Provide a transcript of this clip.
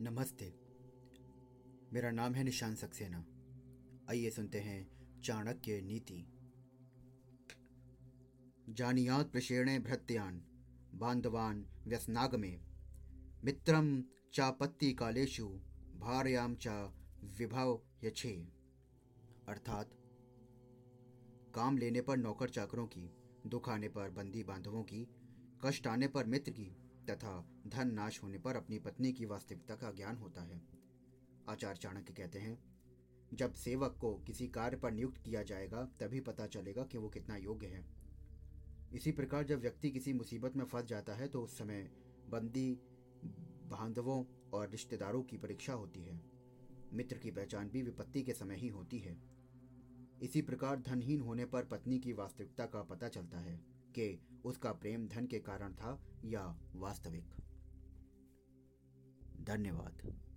नमस्ते। मेरा नाम है निशान सक्सेना। आइए सुनते हैं चाणक्य नीति। जानियात प्रशेणे भृत्यान, बांधवान व्यसनागमे। मित्रम चापत्ति कालेशु भार्याम चा विभाव यछे अर्थात, काम लेने पर नौकर चाकरों की दुख आने पर बंदी बांधवों की, कष्ट आने पर मित्र की तथा धन नाश होने पर अपनी पत्नी की वास्तविकता का ज्ञान होता है। आचार्य चाणक्य कहते हैं, जब सेवक को किसी कार्य पर नियुक्त किया जाएगा, तभी पता चलेगा कि वो कितना योग्य है। इसी प्रकार जब व्यक्ति किसी मुसीबत में फंस जाता है तो उस समय बंदी, बांधवों और रिश्तेदारों की परीक्षा होती है। मित्र की पहचान भी विपत्ति के समय ही होती है। इसी प्रकार धनहीन होने पर पत्नी की वास्तविकता का पता चलता है कि उसका प्रेम धन के कारण था या वास्तविक? धन्यवाद।